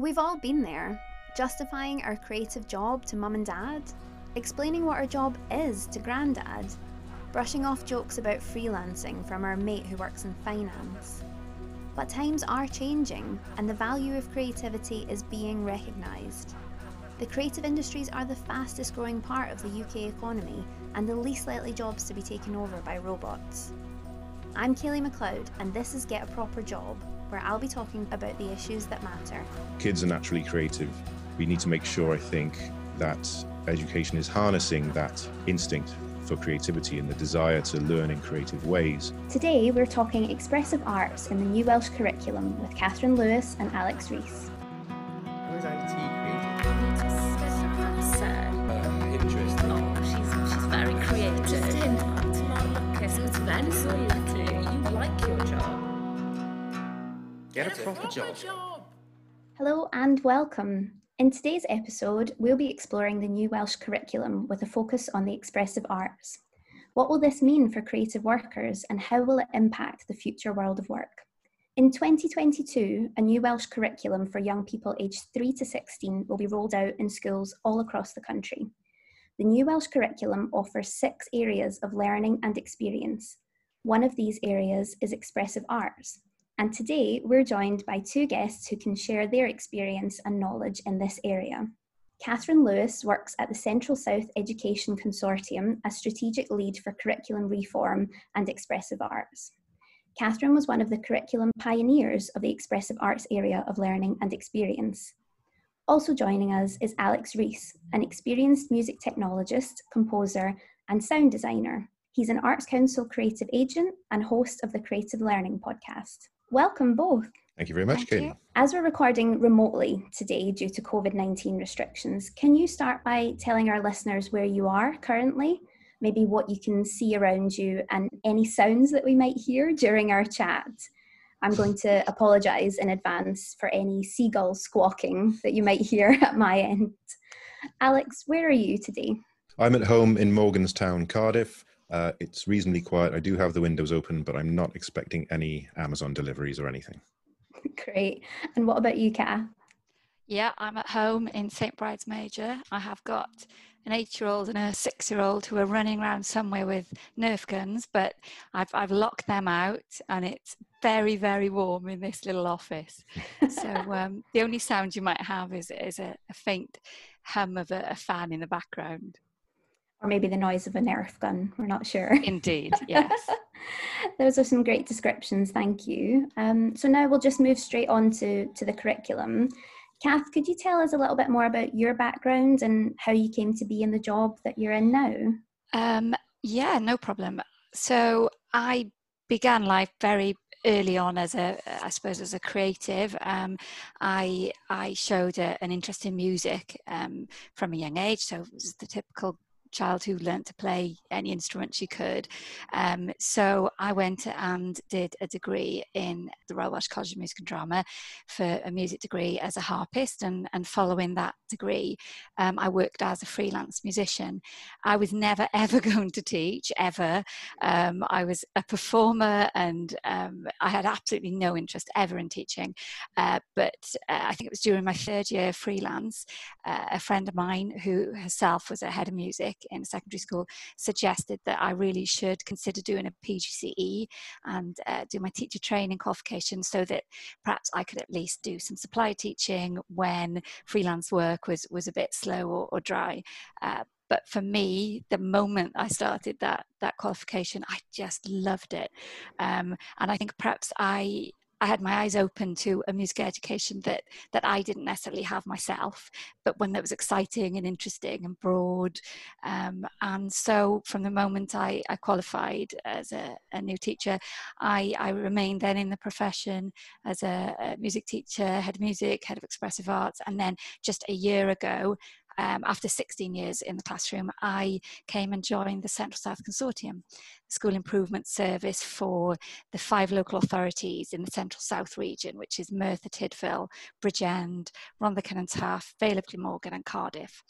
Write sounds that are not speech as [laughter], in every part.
We've all been there, justifying our creative job to mum and dad, explaining what our job is to granddad, brushing off jokes about freelancing from our mate who works in finance. But times are changing, and the value of creativity is being recognised. The creative industries are the fastest growing part of the UK economy and the least likely jobs to be taken over by robots. I'm Kaylee McLeod, and this is Get a Proper Job, where I'll be talking about the issues that matter. Kids are naturally creative. We need to make sure, I think, that education is harnessing that instinct for creativity and the desire to learn in creative ways. Today, we're talking expressive arts in the New Welsh curriculum with Catherine Lewis and Alex Rees. Proper job. Hello and welcome. In today's episode, we'll be exploring the new Welsh curriculum with a focus on the expressive arts. What will this mean for creative workers and how will it impact the future world of work? In 2022, a new Welsh curriculum for young people aged 3 to 16 will be rolled out in schools all across the country. The new Welsh curriculum offers six areas of learning and experience. One of these areas is expressive arts, and today we're joined by two guests who can share their experience and knowledge in this area. Catherine Lewis works at the Central South Education Consortium as strategic lead for curriculum reform and expressive arts. Catherine was one of the curriculum pioneers of the expressive arts area of learning and experience. Also joining us is Alex Rees, an experienced music technologist, composer, and sound designer. He's an Arts Council creative agent and host of the Creative Learning podcast. Welcome both. Thank you very much, Kate. As we're recording remotely today due to COVID 19 restrictions, can you start by telling our listeners where you are currently? Maybe what you can see around you and any sounds that we might hear during our chat. I'm going to [laughs] apologise in advance for any seagull squawking that you might hear at my end. Alex, where are you today? I'm at home in Morganstown, Cardiff. Uh, it's reasonably quiet. I do have the windows open, but I'm not expecting any Amazon deliveries or anything. [laughs] Great. And what about you, Kat? Yeah, I'm at home in St. Bride's Major. I have got an eight-year-old and a six-year-old who are running around somewhere with Nerf guns, but I've I've locked them out, and it's very very warm in this little office. so [laughs] um, the only sound you might have is is a, a faint hum of a, a fan in the background or maybe the noise of a Nerf gun. We're not sure. Indeed, yes. [laughs] Those are some great descriptions. Thank you. Um, so now we'll just move straight on to, to the curriculum. Kath, could you tell us a little bit more about your background and how you came to be in the job that you're in now? Um, yeah, no problem. So I began life very early on as a i suppose as a creative um, i i showed a, an interest in music um, from a young age so it was the typical child who learnt to play any instrument she could. Um, so I went and did a degree in the Royal Welsh College of Music and Drama for a music degree as a harpist. And, and following that degree, um, I worked as a freelance musician. I was never, [laughs] ever going to teach, ever. Um, I was a performer and um, I had absolutely no interest ever in teaching. Uh, but uh, I think it was during my third year freelance, uh, a friend of mine who herself was a head of music in secondary school suggested that I really should consider doing a PGCE and uh, do my teacher training qualification so that perhaps I could at least do some supply teaching when freelance work was, was a bit slow or, or dry. Uh, but for me the moment i started that that qualification i just loved it um, and i think perhaps i I had my eyes open to a music education that that I didn't necessarily have myself, but one that was exciting and interesting and broad. Um, and so, from the moment I, I qualified as a, a, new teacher, I, I remained then in the profession as a, a music teacher, head of music, head of expressive arts, and then just a year ago, um, after 16 years in the classroom, I came and joined the Central South Consortium, the school improvement service for the five local authorities in the Central South region, which is Merthyr Tydfil, Bridgend, Rhondda Cynon Taf, Vale of Glamorgan and Cardiff.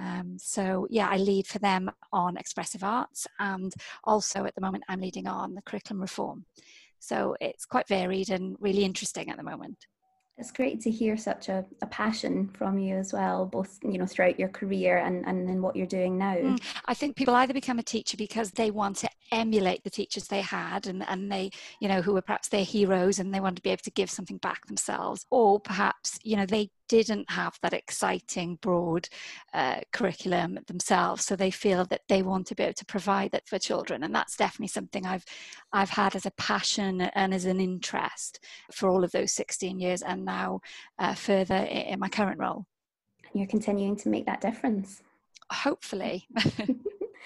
Um, so yeah, I lead for them on expressive arts and also at the moment I'm leading on the curriculum reform. So it's quite varied and really interesting at the moment. It's great to hear such a, a passion from you as well, both you know throughout your career and and in what you're doing now. Mm, I think people either become a teacher because they want to emulate the teachers they had and, and they you know who were perhaps their heroes and they want to be able to give something back themselves, or perhaps you know they didn't have that exciting broad uh, curriculum themselves so they feel that they want to be able to provide that for children and that's definitely something i've i've had as a passion and as an interest for all of those 16 years and now uh, further in, in my current role you're continuing to make that difference hopefully [laughs]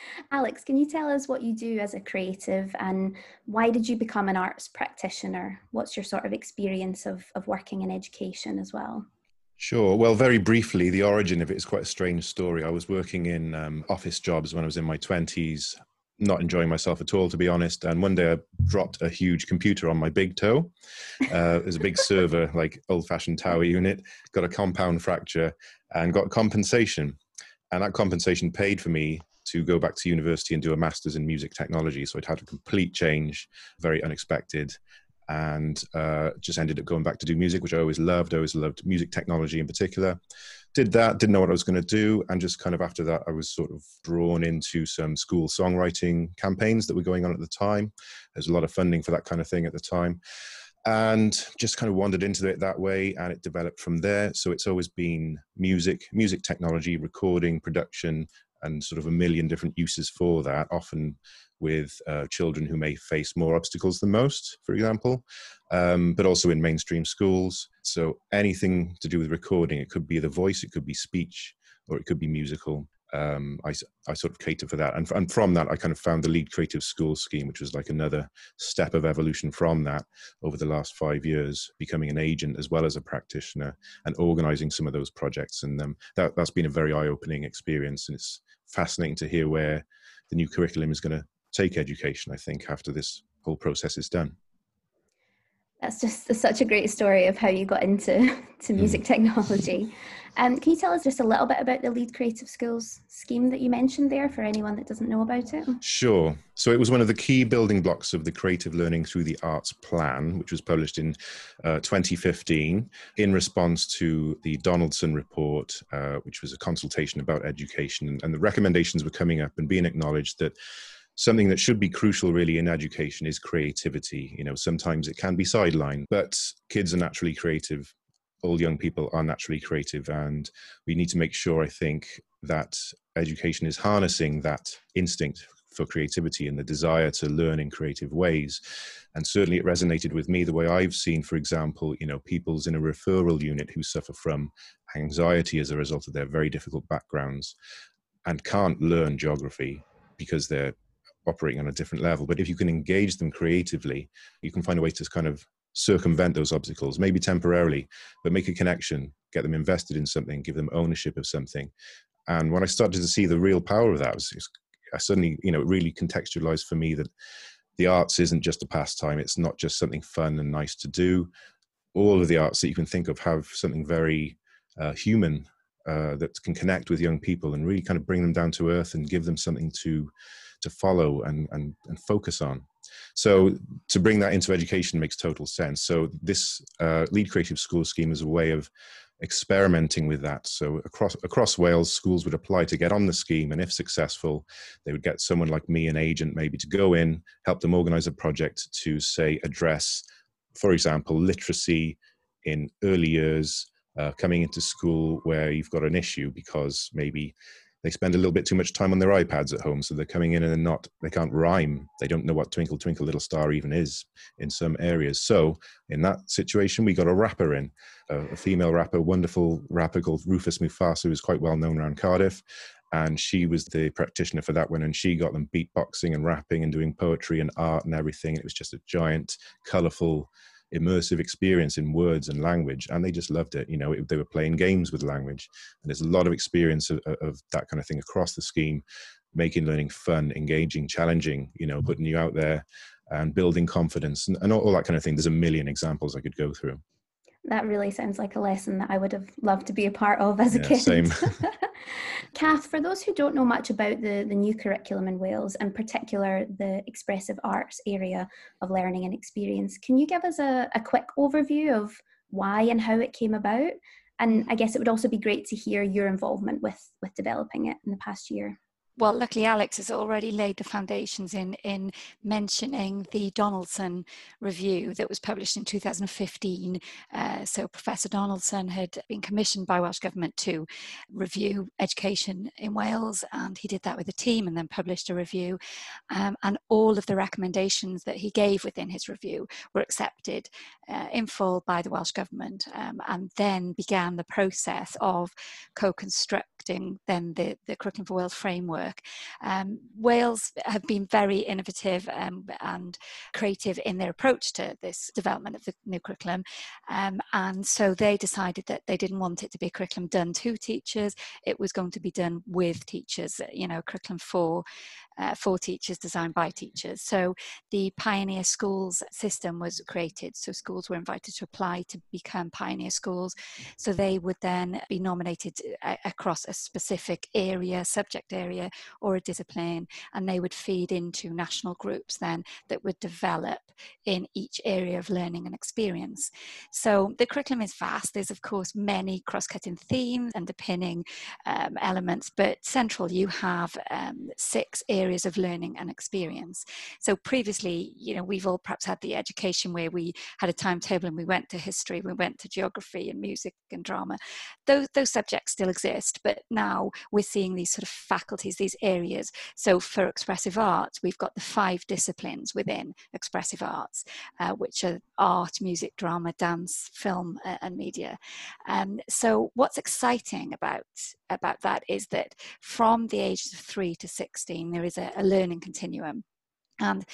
[laughs] Alex, can you tell us what you do as a creative and why did you become an arts practitioner? What's your sort of experience of, of working in education as well? Sure. Well, very briefly, the origin of it is quite a strange story. I was working in um, office jobs when I was in my 20s, not enjoying myself at all, to be honest. And one day I dropped a huge computer on my big toe. Uh, it was a big server, like old fashioned tower unit, got a compound fracture and got compensation. And that compensation paid for me to go back to university and do a master's in music technology. So it had a complete change, very unexpected and uh, just ended up going back to do music, which I always loved. I always loved music technology in particular. Did that, didn't know what I was going to do. And just kind of after that, I was sort of drawn into some school songwriting campaigns that were going on at the time. There's a lot of funding for that kind of thing at the time. And just kind of wandered into it that way, and it developed from there. So it's always been music, music technology, recording, production, and sort of a million different uses for that, often with uh, children who may face more obstacles than most, for example, um, but also in mainstream schools. So anything to do with recording, it could be the voice, it could be speech, or it could be musical. Um, I, I sort of cater for that. And, and from that, I kind of found the Lead Creative School scheme, which was like another step of evolution from that over the last five years, becoming an agent as well as a practitioner and organizing some of those projects. And um, that, that's been a very eye opening experience. And it's fascinating to hear where the new curriculum is going to take education, I think, after this whole process is done. That's just such a great story of how you got into [laughs] to music mm. technology. Um, can you tell us just a little bit about the Lead Creative Schools scheme that you mentioned there for anyone that doesn't know about it? Sure. So it was one of the key building blocks of the Creative Learning Through the Arts Plan, which was published in uh, 2015 in response to the Donaldson report, uh, which was a consultation about education. And the recommendations were coming up and being acknowledged that something that should be crucial really in education is creativity. You know sometimes it can be sidelined but kids are naturally creative. All young people are naturally creative and we need to make sure i think that education is harnessing that instinct for creativity and the desire to learn in creative ways. And certainly it resonated with me the way i've seen for example you know people's in a referral unit who suffer from anxiety as a result of their very difficult backgrounds and can't learn geography because they're operating on a different level. But if you can engage them creatively, you can find a way to kind of circumvent those obstacles, maybe temporarily, but make a connection, get them invested in something, give them ownership of something. And when I started to see the real power of that, was, I suddenly, you know, it really contextualized for me that the arts isn't just a pastime. It's not just something fun and nice to do. All of the arts that you can think of have something very uh, human uh, that can connect with young people and really kind of bring them down to earth and give them something to to follow and, and, and focus on. So to bring that into education makes total sense. So this uh, Lead Creative School scheme is a way of experimenting with that. So across across Wales, schools would apply to get on the scheme, and if successful, they would get someone like me, an agent, maybe to go in, help them organize a project to say address, for example, literacy in early years. Uh, coming into school where you've got an issue because maybe they spend a little bit too much time on their iPads at home, so they're coming in and they're not, they can't rhyme. They don't know what Twinkle Twinkle Little Star even is in some areas. So in that situation, we got a rapper in, a, a female rapper, wonderful rapper called Rufus Mufasa, who's quite well known around Cardiff. And she was the practitioner for that one, and she got them beatboxing and rapping and doing poetry and art and everything. It was just a giant, colorful immersive experience in words and language and they just loved it you know it, they were playing games with language and there's a lot of experience of, of, that kind of thing across the scheme making learning fun engaging challenging you know putting you out there and building confidence and, and all, all that kind of thing. There's a million examples i could go through that really sounds like a lesson that I would have loved to be a part of as a kid. Same. [laughs] Kath, for those who don't know much about the, the new curriculum in Wales, in particular the expressive arts area of learning and experience, can you give us a, a quick overview of why and how it came about. And I guess it would also be great to hear your involvement with with developing it in the past year well, luckily Alex has already laid the foundations in in mentioning the Donaldson review that was published in 2015. Uh, so Professor Donaldson had been commissioned by Welsh Government to review education in Wales, and he did that with a team and then published a review. Um, and all of the recommendations that he gave within his review were accepted uh, in full by the Welsh Government, um, and then began the process of co-constructing then the, the Curriculum for Wales framework. Um, Wales have been very innovative um, and creative in their approach to this development of the new curriculum. Um, and so they decided that they didn't want it to be a curriculum done to teachers, it was going to be done with teachers, you know, curriculum for uh, for teachers designed by teachers. So the Pioneer Schools system was created. So schools were invited to apply to become Pioneer Schools. So they would then be nominated uh, across a specific area, subject area, or a discipline, and they would feed into national groups then that would develop in each area of learning and experience. So the curriculum is vast. There's, of course, many cross cutting themes, and underpinning um, elements, but central you have um, six areas of learning and experience. So previously, you know, we've all perhaps had the education where we had a timetable and we went to history, we went to geography and music and drama. Those, those subjects still exist, but now we're seeing these sort of faculties, these areas. So for expressive arts, we've got the five disciplines within expressive arts, uh, which are art, music, drama, dance, film, uh, and media. Um, so what's exciting about about that is that from the ages of three to 16, there is a, a learning continuum. And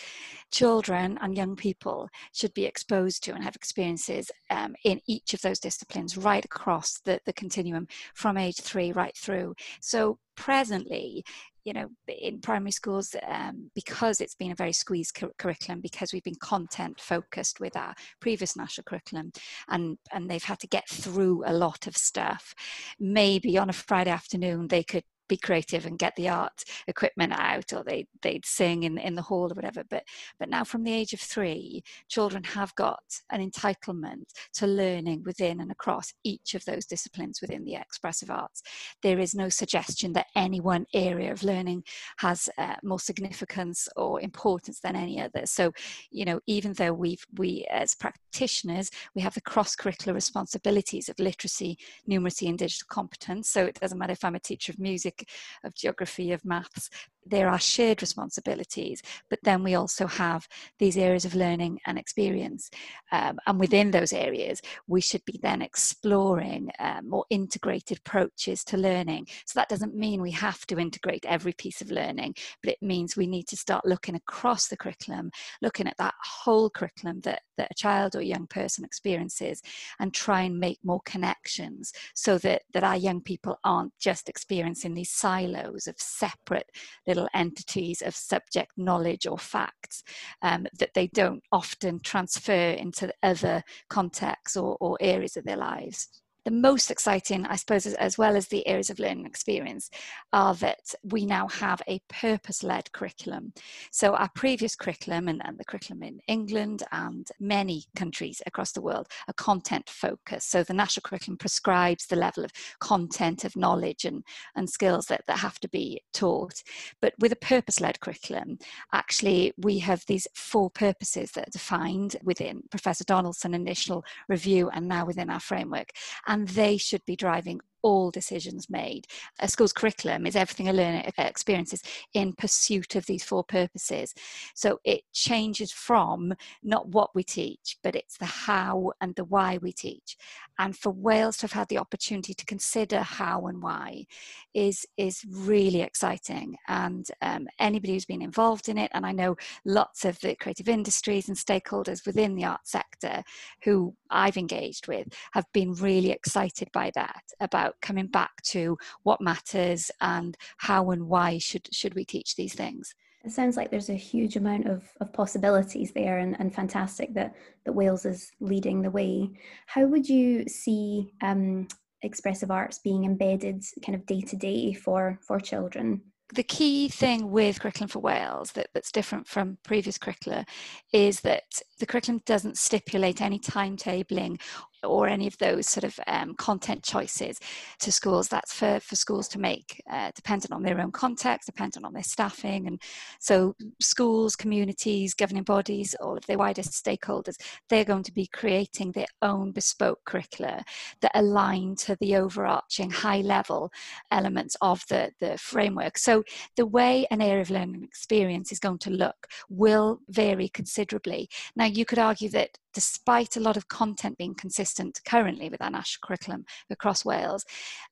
children and young people should be exposed to and have experiences um, in each of those disciplines right across the, the continuum from age three right through. So, presently, you know, in primary schools, um, because it's been a very squeezed cu- curriculum, because we've been content focused with our previous national curriculum, and and they've had to get through a lot of stuff. Maybe on a Friday afternoon they could be creative and get the art equipment out or they they'd sing in in the hall or whatever but but now from the age of 3 children have got an entitlement to learning within and across each of those disciplines within the expressive arts. There is no suggestion that any one area of learning has uh, more significance or importance than any other. So you know even though we've we as practitioners we have the cross curricular responsibilities of literacy numeracy and digital competence so it doesn't matter if i'm a teacher of music of geography, of maths, there are shared responsibilities, but then we also have these areas of learning and experience. Um, and within those areas, we should be then exploring uh, more integrated approaches to learning. So that doesn't mean we have to integrate every piece of learning, but it means we need to start looking across the curriculum, looking at that whole curriculum that, that a child or young person experiences, and try and make more connections so that, that our young people aren't just experiencing these silos of separate little entities of subject knowledge or facts um, that they don't often transfer into other contexts or, or areas of their lives the most exciting, I suppose, as, well as the areas of learning experience, are that we now have a purpose led curriculum. So, our previous curriculum and, and, the curriculum in England and many countries across the world are content focused. So, the national curriculum prescribes the level of content, of knowledge, and, and skills that, that have to be taught. But with a purpose led curriculum, actually, we have these four purposes that are defined within Professor Donaldson's initial review and now within our framework and they should be driving all decisions made. A school's curriculum is everything a learner experiences in pursuit of these four purposes. So it changes from not what we teach, but it's the how and the why we teach. And for Wales to have had the opportunity to consider how and why is is really exciting. And um, anybody who's been involved in it, and I know lots of the creative industries and stakeholders within the art sector who I've engaged with have been really excited by that about about coming back to what matters and how and why should should we teach these things it sounds like there's a huge amount of, of possibilities there and, and fantastic that, that Wales is leading the way. How would you see um, expressive arts being embedded kind of day to day for for children? the key thing with curriculum for Wales that, that's different from previous curricula is that the curriculum doesn't stipulate any timetabling or any of those sort of um, content choices to schools. That's for, for schools to make, uh, dependent on their own context, dependent on their staffing. And so, schools, communities, governing bodies, all of their widest stakeholders, they're going to be creating their own bespoke curricula that align to the overarching high level elements of the, the framework. So, the way an area of learning experience is going to look will vary considerably. Now, you could argue that despite a lot of content being consistent currently with our national curriculum across Wales,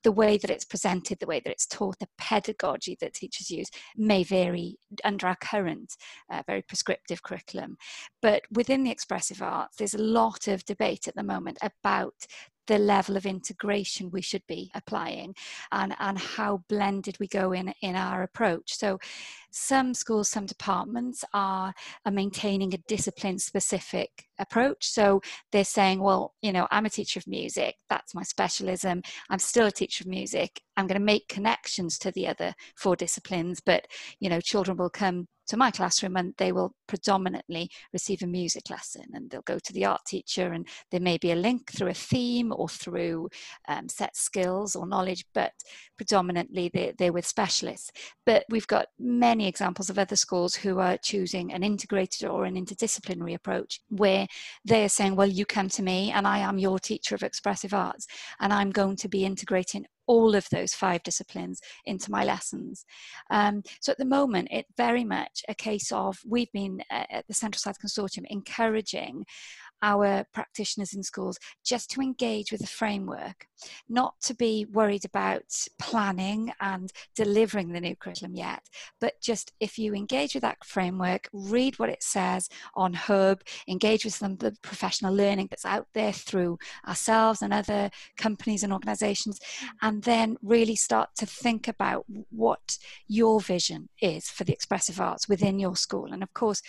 the way that it's presented, the way that it's taught, the pedagogy that teachers use may vary under our current uh, very prescriptive curriculum. But within the expressive arts, there's a lot of debate at the moment about the level of integration we should be applying and, and how blended we go in in our approach. So some schools, some departments are, are maintaining a discipline specific approach. So they're saying, well, you know, I'm a teacher of music, that's my specialism. I'm still a teacher of music. I'm going to make connections to the other four disciplines, but, you know, children will come to my classroom and they will predominantly receive a music lesson and they'll go to the art teacher and there may be a link through a theme or through um, set skills or knowledge but predominantly they're, they're with specialists. But we've got many examples of other schools who are choosing an integrated or an interdisciplinary approach where they're saying well you come to me and i am your teacher of expressive arts and i'm going to be integrating all of those five disciplines into my lessons. Um, so at the moment, it's very much a case of we've been uh, at the Central South Consortium encouraging our practitioners in schools just to engage with the framework, not to be worried about planning and delivering the new curriculum yet, but just if you engage with that framework, read what it says on Hwb, engage with some of the professional learning that's out there through ourselves and other companies and organizations, and then really start to think about what your vision is for the expressive arts within your school. And of course,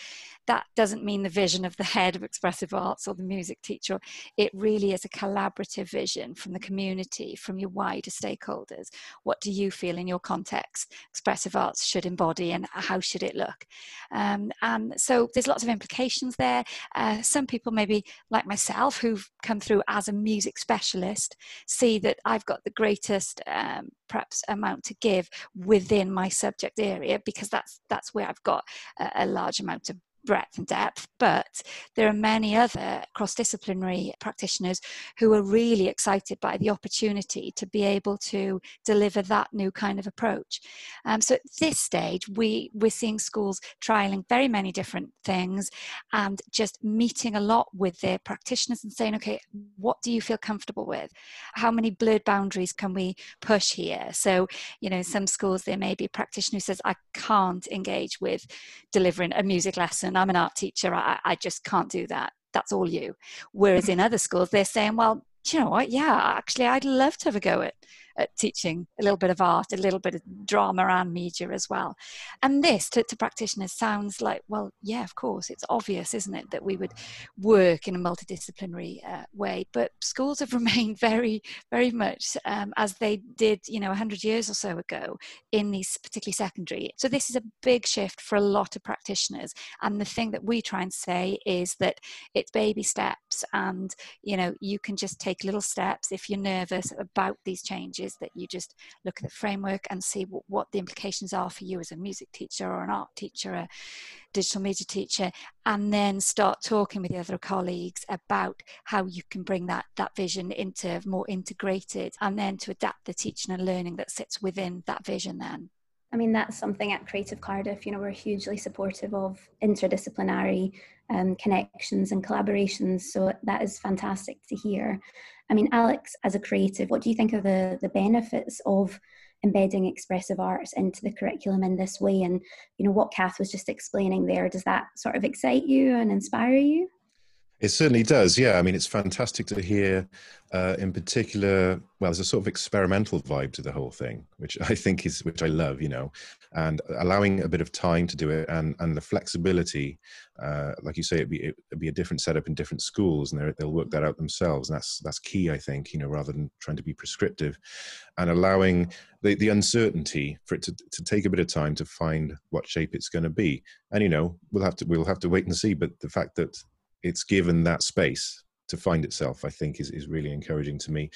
that doesn't mean the vision of the head of expressive arts or the music teacher. It really is a collaborative vision from the community, from your wider stakeholders. What do you feel in your context expressive arts should embody and how should it look? Um, and so there's lots of implications there. Uh, some people, maybe like myself, who've come through as a music specialist, see that I've got the greatest um, perhaps amount to give within my subject area because that's that's where I've got a, a large amount of breadth and depth, but there are many other cross disciplinary practitioners who are really excited by the opportunity to be able to deliver that new kind of approach. Um, so at this stage, we, we're seeing schools trialing very many different things and just meeting a lot with their practitioners and saying, okay, what do you feel comfortable with? How many blurred boundaries can we push here? So, you know, some schools, there may be a practitioner who says, I can't engage with delivering a music lesson and I'm an art teacher, I, I just can't do that. That's all you. Whereas in other schools, they're saying, well, you know what? Yeah, actually, I'd love to have a go at at teaching a little bit of art, a little bit of drama and media as well. And this to, to practitioners sounds like, well, yeah, of course, it's obvious, isn't it, that we would work in a multidisciplinary uh, way. But schools have [laughs] remained very, very much um, as they did, you know, 100 years or so ago in these, particularly secondary. So this is a big shift for a lot of practitioners. And the thing that we try and say is that it's baby steps and, you know, you can just take little steps if you're nervous about these changes is that you just look at the framework and see what, what the implications are for you as a music teacher or an art teacher, a digital media teacher, and then start talking with the other colleagues about how you can bring that, that vision into more integrated and then to adapt the teaching and learning that sits within that vision then. I mean, that's something at Creative Cardiff, you know, we're hugely supportive of interdisciplinary um, connections and collaborations. So that is fantastic to hear. I mean, Alex, as a creative, what do you think of the, the benefits of embedding expressive arts into the curriculum in this way? And, you know, what Kath was just explaining there, does that sort of excite you and inspire you? It certainly does. Yeah, I mean, it's fantastic to hear. Uh, in particular, well, there's a sort of experimental vibe to the whole thing, which I think is, which I love, you know, and allowing a bit of time to do it and and the flexibility, uh, like you say, it'd be it'd be a different setup in different schools, and they'll work that out themselves. And that's that's key, I think, you know, rather than trying to be prescriptive, and allowing the the uncertainty for it to to take a bit of time to find what shape it's going to be. And you know, we'll have to we'll have to wait and see. But the fact that it's given that space to find itself, I think is, is really encouraging to me.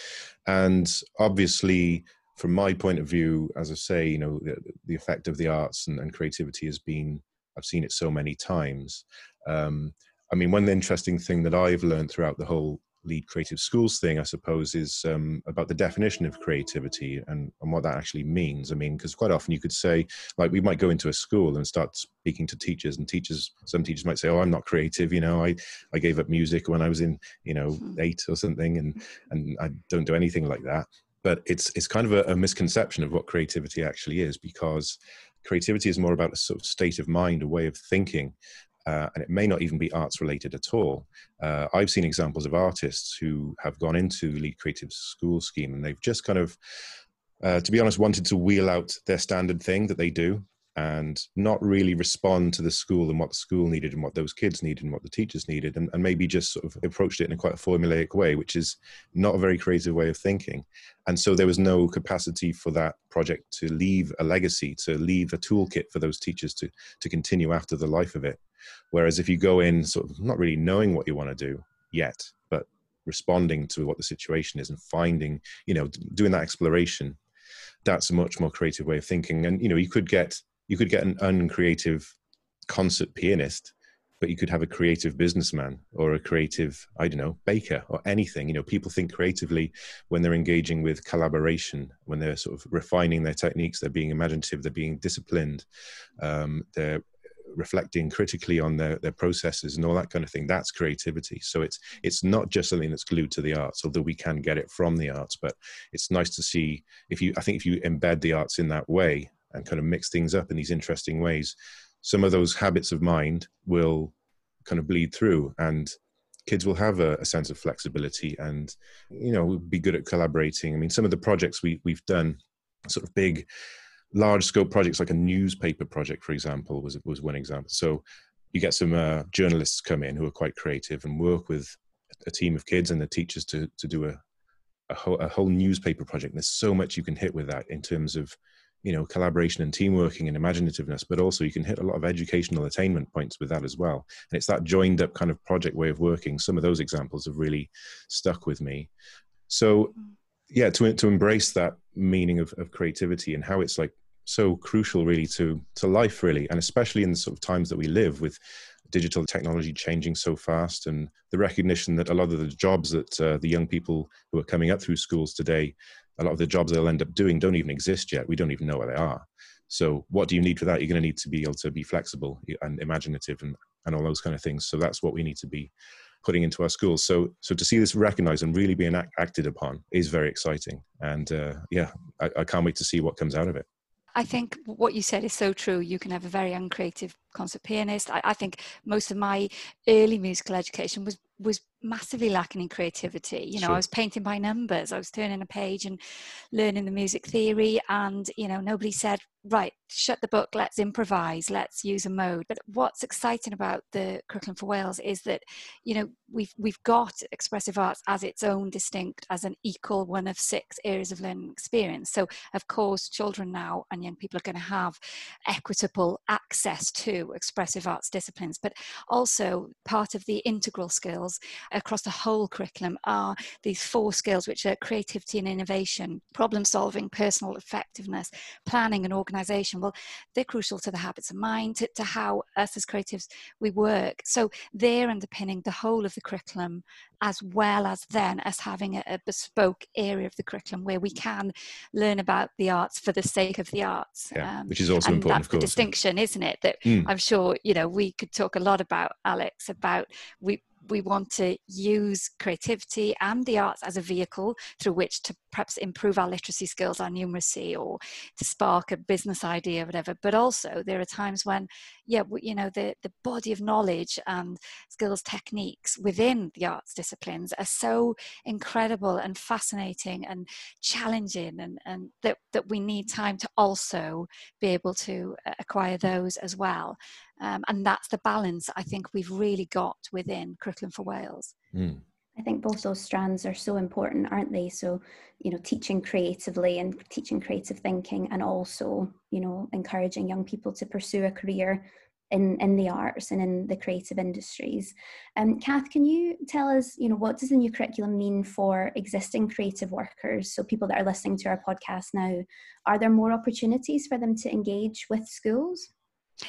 And obviously, from my point of view, as I say, you know, the, the effect of the arts and, and, creativity has been, I've seen it so many times. Um, I mean, one interesting thing that I've learned throughout the whole lead creative schools thing, I suppose, is um, about the definition of creativity and, and what that actually means. I mean, because quite often you could say, like, we might go into a school and start speaking to teachers, and teachers, some teachers might say, "Oh, I'm not creative. You know, I I gave up music when I was in, you know, hmm. eight or something, and and I don't do anything like that." But it's it's kind of a, a misconception of what creativity actually is, because creativity is more about a sort of state of mind, a way of thinking, uh, and it may not even be arts related at all. Uh, I've seen examples of artists who have gone into Lead Creative School Scheme and they've just kind of, uh, to be honest, wanted to wheel out their standard thing that they do and not really respond to the school and what the school needed and what those kids needed and what the teachers needed and, and maybe just sort of approached it in a quite a formulaic way which is not a very creative way of thinking and so there was no capacity for that project to leave a legacy to leave a toolkit for those teachers to to continue after the life of it Whereas if you go in sort of not really knowing what you want to do yet, but responding to what the situation is and finding, you know, doing that exploration, that's a much more creative way of thinking. And you know, you could get you could get an uncreative concert pianist, but you could have a creative businessman or a creative, I don't know, baker or anything. You know, people think creatively when they're engaging with collaboration, when they're sort of refining their techniques, they're being imaginative, they're being disciplined, um, they're reflecting critically on their, their processes and all that kind of thing that's creativity. So it's it's not just something that's glued to the arts although we can get it from the arts but it's nice to see if you i think if you embed the arts in that way and kind of mix things up in these interesting ways some of those habits of mind will kind of bleed through and kids will have a, a, sense of flexibility and you know be good at collaborating. I mean some of the projects we, we've done sort of big large scope projects like a newspaper project, for example, was was one example. So you get some uh, journalists come in who are quite creative and work with a team of kids and the teachers to to do a a whole, a whole newspaper project. There's so much you can hit with that in terms of you know collaboration and team working and imaginativeness but also you can hit a lot of educational attainment points with that as well and it's that joined up kind of project way of working some of those examples have really stuck with me so yeah to to embrace that meaning of, of creativity and how it's like so crucial really to to life really and especially in the sort of times that we live with digital technology changing so fast and the recognition that a lot of the jobs that uh, the young people who are coming up through schools today a lot of the jobs they'll end up doing don't even exist yet. We don't even know where they are. So what do you need for that? You're going to need to be able to be flexible and imaginative and, and all those kind of things. So that's what we need to be putting into our schools. So so to see this recognized and really being act, acted upon is very exciting. And uh, yeah I, I can't wait to see what comes out of it I think what you said is so true. You can have a very uncreative concert pianist. I, I, think most of my early musical education was was massively lacking in creativity. You know, sure. I was painting by numbers. I was turning a page and learning the music theory, and you know, nobody said, "Right, shut the book. Let's improvise. Let's use a mode." But what's exciting about the curriculum for Wales is that, you know, we've we've got expressive arts as its own distinct, as an equal one of six areas of learning experience. So, of course, children now and young people are going to have equitable access to expressive arts disciplines, but also part of the integral skills across the whole curriculum are these four skills, which are creativity and innovation, problem solving, personal effectiveness, planning and organization. Well, they're crucial to the habits of mind, to, to how us as creatives we work. So they're underpinning the whole of the curriculum as well as then us having a, a, bespoke area of the curriculum where we can learn about the arts for the sake of the arts. Yeah, um, which is also important, that's of course. the distinction, isn't it? That mm. I'm sure, you know, we could talk a lot about, Alex, about we we want to use creativity and the arts as a vehicle through which to perhaps improve our literacy skills, our numeracy, or to spark a business idea whatever. But also, there are times when, yeah, you know, the, the body of knowledge and skills techniques within the arts disciplines are so incredible and fascinating and challenging, and, and that, that we need time to also be able to uh, acquire those as well. Um, and that's the balance I think we've really got within Curriculum for Wales. Mm. I think both those strands are so important, aren't they? So, you know, teaching creatively and teaching creative thinking, and also, you know, encouraging young people to pursue a career in, in the arts and in the creative industries. Um, Kath, can you tell us, you know, what does the new curriculum mean for existing creative workers? So people that are listening to our podcast now, are there more opportunities for them to engage with schools?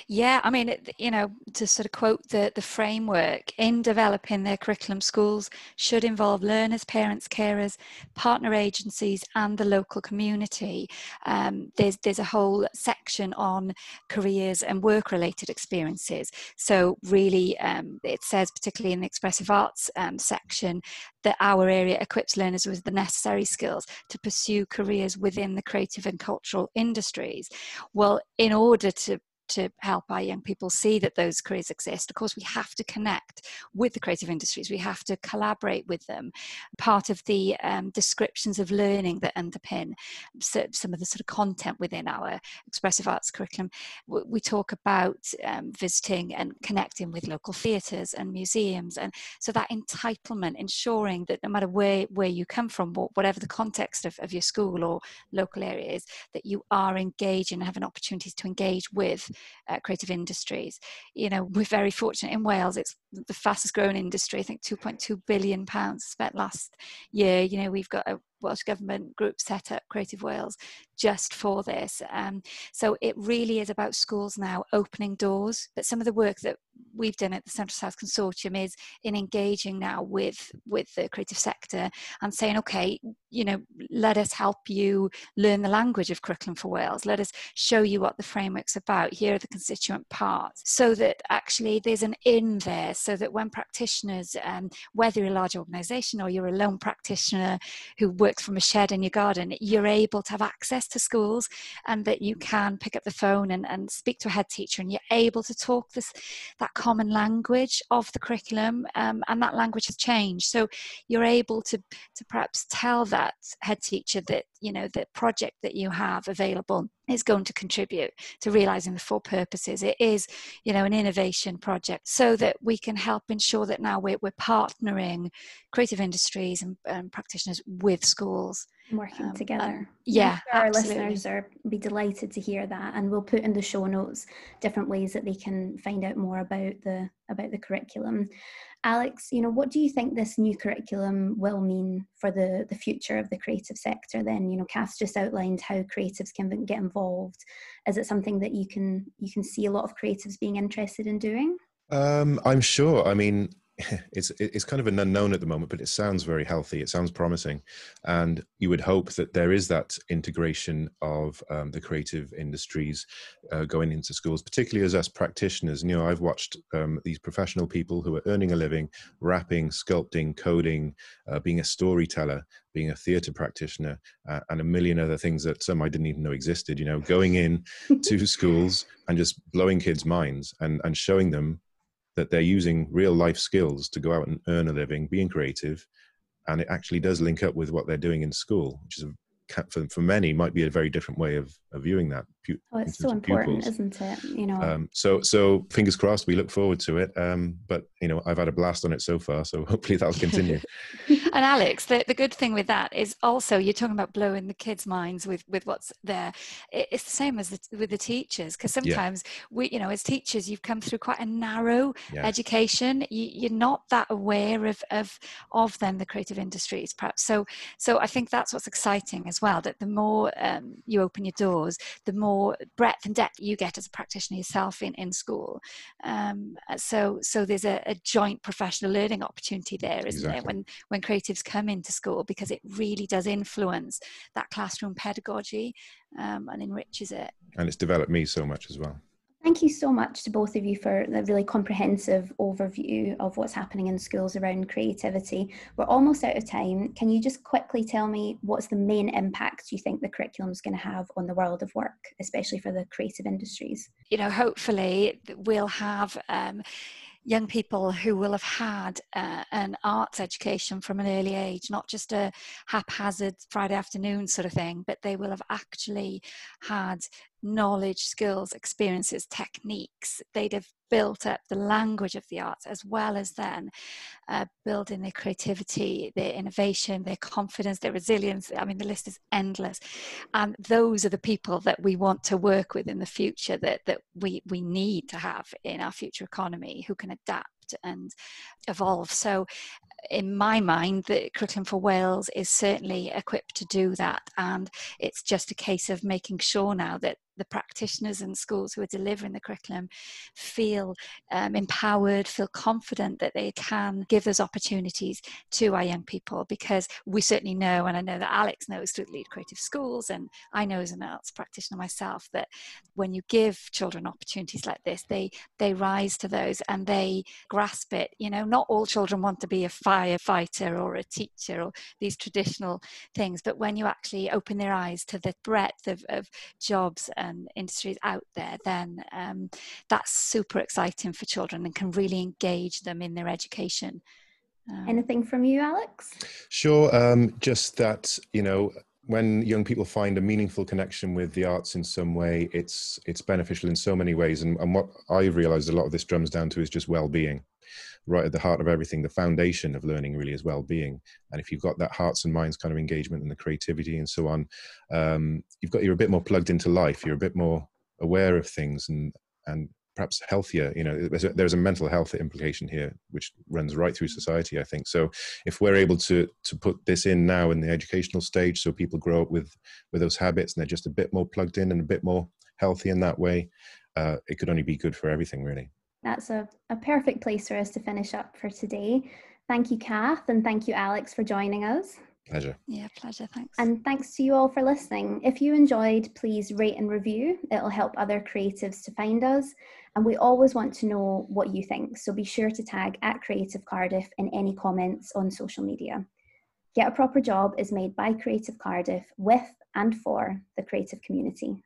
Yeah, I mean, you know, to sort of quote the, the framework, in developing their curriculum, schools should involve learners, parents, carers, partner agencies, and the local community. Um, there's there's a whole section on careers and work-related experiences. So really, um, it says, particularly in the expressive arts um, section, that our area equips learners with the necessary skills to pursue careers within the creative and cultural industries. Well, in order to to help our young people see that those careers exist, of course, we have to connect with the creative industries. We have to collaborate with them. Part of the um, descriptions of learning that underpin some of the sort of content within our expressive arts curriculum, we talk about um, visiting and connecting with local theatres and museums. And so that entitlement, ensuring that no matter where, where you come from, whatever the context of, of your school or local area is, that you are engaging and having opportunities to engage with uh, creative industries. You know, we're very fortunate in Wales. It's the fastest growing industry. I think 2.2 billion pounds spent last year. You know, we've got a Welsh Government group set up Creative Wales just for this. Um, so it really is about schools now opening doors. But some of the work that we've done at the Central South Consortium is in engaging now with with the creative sector and saying, okay, you know, let us help you learn the language of curriculum for Wales. Let us show you what the framework's about. Here are the constituent parts, so that actually there's an in there, so that when practitioners, um, whether you're a large organisation or you're a lone practitioner who works from a shed in your garden, you're able to have access to schools and that you can pick up the phone and, and speak to a head teacher and you're able to talk this that common language of the curriculum um, and that language has changed. So you're able to to perhaps tell that head teacher that you know the project that you have available is going to contribute to realizing the full purposes. It is you know an innovation project so that we can help ensure that now we're, we're partnering creative industries and, and practitioners with schools. Working um, together. yeah, sure our listeners are be delighted to hear that, and we'll put in the show notes different ways that they can find out more about the about the curriculum. Alex, you know, what do you think this new curriculum will mean for the the future of the creative sector? Then, you know, Kath just outlined how creatives can get involved. Is it something that you can you can see a lot of creatives being interested in doing? Um, I'm sure. I mean, [laughs] it's it's kind of an unknown at the moment, but it sounds very healthy. It sounds promising, and you would hope that there is that integration of um, the creative industries uh, going into schools, particularly as us practitioners. You know, I've watched um, these professional people who are earning a living, rapping, sculpting, coding, uh, being a storyteller, being a theatre practitioner, uh, and a million other things that some I didn't even know existed. You know, going in [laughs] to schools and just blowing kids' minds and and showing them that they're using real life skills to go out and earn a living, being creative, and it actually does link up with what they're doing in school, which is a for, for many might be a very different way of, of viewing that. Oh, it's so important, pupils. isn't it? You know. Um, so so fingers crossed. We look forward to it. Um, but you know, I've had a blast on it so far. So [laughs] hopefully that'll continue. [laughs] and Alex, the, the good thing with that is also you're talking about blowing the kids' minds with with what's there. it's the same as the, with the teachers because sometimes yeah. we, you know, as teachers, you've come through quite a narrow yes. education. You, are not that aware of of of them, the creative industries, perhaps. So so I think that's what's exciting as well. That the more um, you open your doors, the more breadth and depth you get as a practitioner yourself in in school. Um, so so there's a, a, joint professional learning opportunity there, isn't exactly. When when creatives come into school because it really does influence that classroom pedagogy um, and enriches it. And it's developed me so much as well. Thank you so much to both of you for the really comprehensive overview of what's happening in schools around creativity. We're almost out of time. Can you just quickly tell me what's the main impact you think the curriculum is going to have on the world of work, especially for the creative industries? You know, hopefully we'll have. Um, young people who will have had uh, an arts education from an early age, not just a haphazard Friday afternoon sort of thing, but they will have actually had knowledge, skills, experiences, techniques. They'd have built up the language of the arts as well as then uh, building their creativity, their innovation, their confidence, their resilience. I mean, the list is endless. And those are the people that we want to work with in the future that, that we, we need to have in our future economy who can adapt and evolve. So, in my mind, the curriculum for Wales is certainly equipped to do that. And it's just a case of making sure now that the practitioners and schools who are delivering the curriculum feel um, empowered, feel confident that they can give those opportunities to our young people because we certainly know, and I know that Alex knows through Lead Creative Schools, and I know as an arts practitioner myself, that when you give children opportunities like this, they they rise to those and they grasp it. You know, not all children want to be a firefighter or a teacher or these traditional things, but when you actually open their eyes to the breadth of, of jobs and industries out there, then um, that's super exciting for children and can really engage them in their education. Um, Anything from you, Alex? Sure. Um, just that, you know, when young people find a meaningful connection with the arts in some way, it's it's beneficial in so many ways. And, and what I've realized a lot of this drums down to is just well-being right at the heart of everything the foundation of learning really is well-being and if you've got that hearts and minds kind of engagement and the creativity and so on um, you've got you're a bit more plugged into life you're a bit more aware of things and and perhaps healthier you know there's a, there's a mental health implication here which runs right through society i think. So if we're able to to put this in now in the educational stage so people grow up with with those habits and they're just a bit more plugged in and a bit more healthy in that way uh, it could only be good for everything really that's a, a perfect place for us to finish up for today. Thank you, Kath, and thank you, Alex, for joining us. Pleasure. Yeah, pleasure. Thanks. And thanks to you all for listening. If you enjoyed, please rate and review. It'll help other creatives to find us. And we always want to know what you think. So be sure to tag at Creative Cardiff in any comments on social media. Get a Proper Job is made by Creative Cardiff with and for the creative community.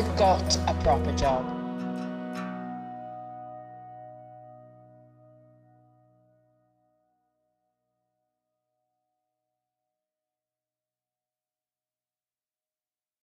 I've got a proper job.